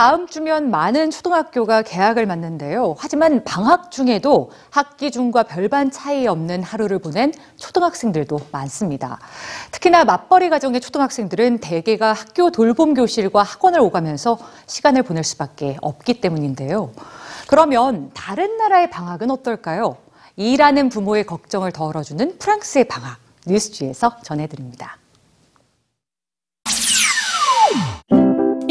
다음 주면 많은 초등학교가 개학을 맞는데요. 하지만 방학 중에도 학기 중과 별반 차이 없는 하루를 보낸 초등학생들도 많습니다. 특히나 맞벌이 가정의 초등학생들은 대개가 학교 돌봄 교실과 학원을 오가면서 시간을 보낼 수밖에 없기 때문인데요. 그러면 다른 나라의 방학은 어떨까요? 일하는 부모의 걱정을 덜어주는 프랑스의 방학 뉴스지에서 전해드립니다.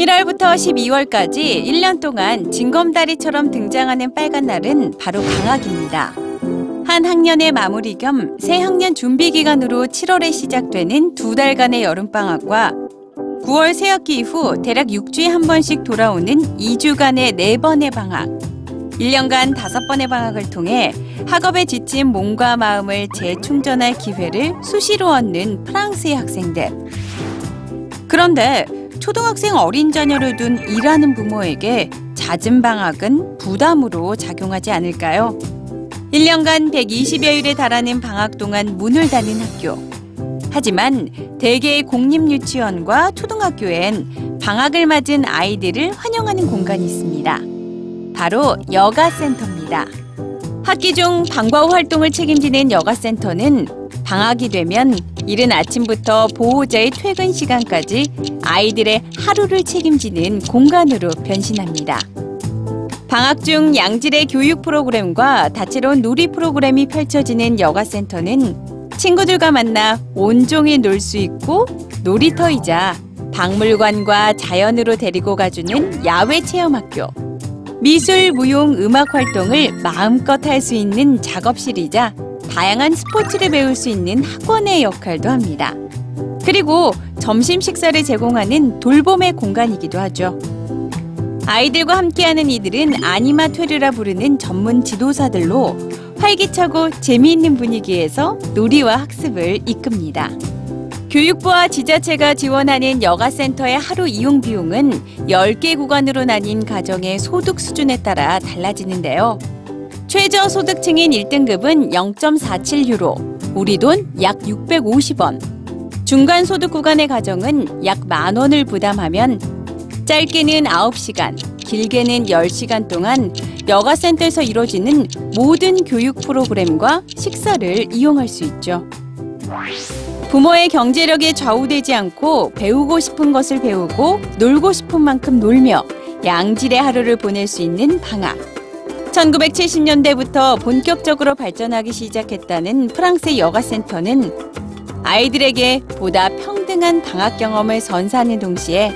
1월부터 12월까지 1년 동안 징검다리처럼 등장하는 빨간 날은 바로 방학입니다. 한 학년의 마무리 겸 새 학년 준비 기간으로 7월에 시작되는 두 달간의 여름방학과 9월 새학기 이후 대략 6주에 한 번씩 돌아오는 2주간의 4번의 방학. 1년간 5번의 방학을 통해 학업에 지친 몸과 마음을 재충전할 기회를 수시로 얻는 프랑스의 학생들. 그런데 초등학생 어린 자녀를 둔 일하는 부모에게 잦은 방학은 부담으로 작용하지 않을까요? 1년간 120여일에 달하는 방학 동안 문을 닫는 학교. 하지만 대개의 공립유치원과 초등학교엔 방학을 맞은 아이들을 환영하는 공간이 있습니다. 바로 여가센터입니다. 학기 중 방과 후 활동을 책임지는 여가센터는 방학이 되면 이른 아침부터 보호자의 퇴근 시간까지 아이들의 하루를 책임지는 공간으로 변신합니다. 방학 중 양질의 교육 프로그램과 다채로운 놀이 프로그램이 펼쳐지는 여가센터는 친구들과 만나 온종일 놀 수 있고 놀이터이자 박물관과 자연으로 데리고 가주는 야외 체험학교, 미술, 무용, 음악 활동을 마음껏 할 수 있는 작업실이자 다양한 스포츠를 배울 수 있는 학원의 역할도 합니다. 그리고 점심 식사를 제공하는 돌봄의 공간이기도 하죠. 아이들과 함께하는 이들은 아니마퇴르라 부르는 전문 지도사들로 활기차고 재미있는 분위기에서 놀이와 학습을 이끕니다. 교육부와 지자체가 지원하는 여가센터의 하루 이용 비용은 10개 구간으로 나뉜 가정의 소득 수준에 따라 달라지는데요. 최저 소득층인 1등급은 0.47유로, 우리 돈 약 650원. 중간 소득 구간의 가정은 약 만 원을 부담하면 짧게는 9시간, 길게는 10시간 동안 여가센터에서 이루어지는 모든 교육 프로그램과 식사를 이용할 수 있죠. 부모의 경제력에 좌우되지 않고 배우고 싶은 것을 배우고 놀고 싶은 만큼 놀며 양질의 하루를 보낼 수 있는 방학. 1970년대부터 본격적으로 발전하기 시작했다는 프랑스의 여가센터는 아이들에게 보다 평등한 방학 경험을 선사하는 동시에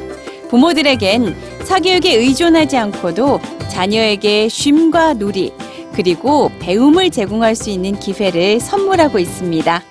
부모들에겐 사교육에 의존하지 않고도 자녀에게 쉼과 놀이 그리고 배움을 제공할 수 있는 기회를 선물하고 있습니다.